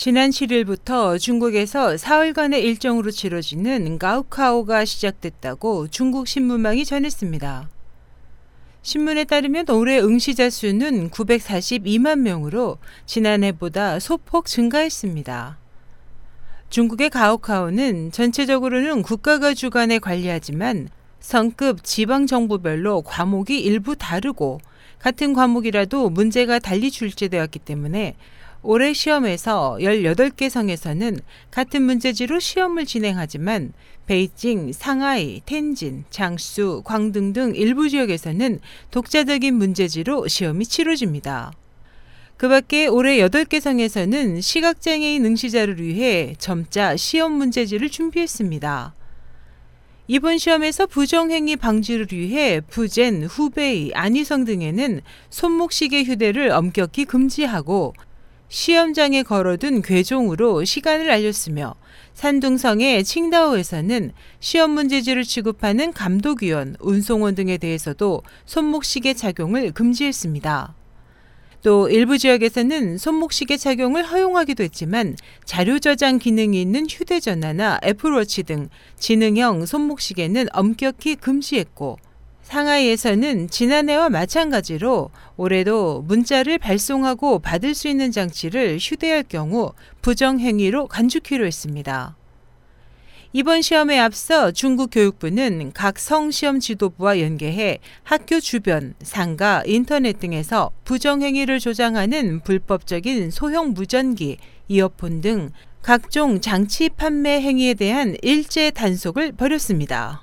지난 7일부터 중국에서 사흘간의 일정으로 치러지는 가우카오가 시작됐다고 중국 신문망이 전했습니다. 신문에 따르면 올해 응시자 수는 942만 명으로 지난해보다 소폭 증가했습니다. 중국의 가오카오는 전체적으로는 국가가 주관에 관리하지만 성급 지방 정부별로 과목이 일부 다르고 같은 과목이라도 문제가 달리 출제되었기 때문에 올해 시험에서 18개 성에서는 같은 문제지로 시험을 진행하지만 베이징, 상하이, 텐진, 장수, 광등 등 일부 지역에서는 독자적인 문제지로 시험이 치러집니다. 그 밖에 올해 8개 성에서는 시각장애인 응시자를 위해 점자 시험 문제지를 준비했습니다. 이번 시험에서 부정행위 방지를 위해 부젠, 후베이, 안희성 등에는 손목시계 휴대를 엄격히 금지하고 시험장에 걸어둔 괴종으로 시간을 알렸으며 산둥성의 칭다오에서는 시험 문제지를 취급하는 감독위원, 운송원 등에 대해서도 손목시계 착용을 금지했습니다. 또 일부 지역에서는 손목시계 착용을 허용하기도 했지만 자료 저장 기능이 있는 휴대전화나 애플워치 등 지능형 손목시계는 엄격히 금지했고 상하이에서는 지난해와 마찬가지로 올해도 문자를 발송하고 받을 수 있는 장치를 휴대할 경우 부정행위로 간주키로 했습니다. 이번 시험에 앞서 중국 교육부는 각 성시험 지도부와 연계해 학교 주변, 상가, 인터넷 등에서 부정행위를 조장하는 불법적인 소형 무전기, 이어폰 등 각종 장치 판매 행위에 대한 일제 단속을 벌였습니다.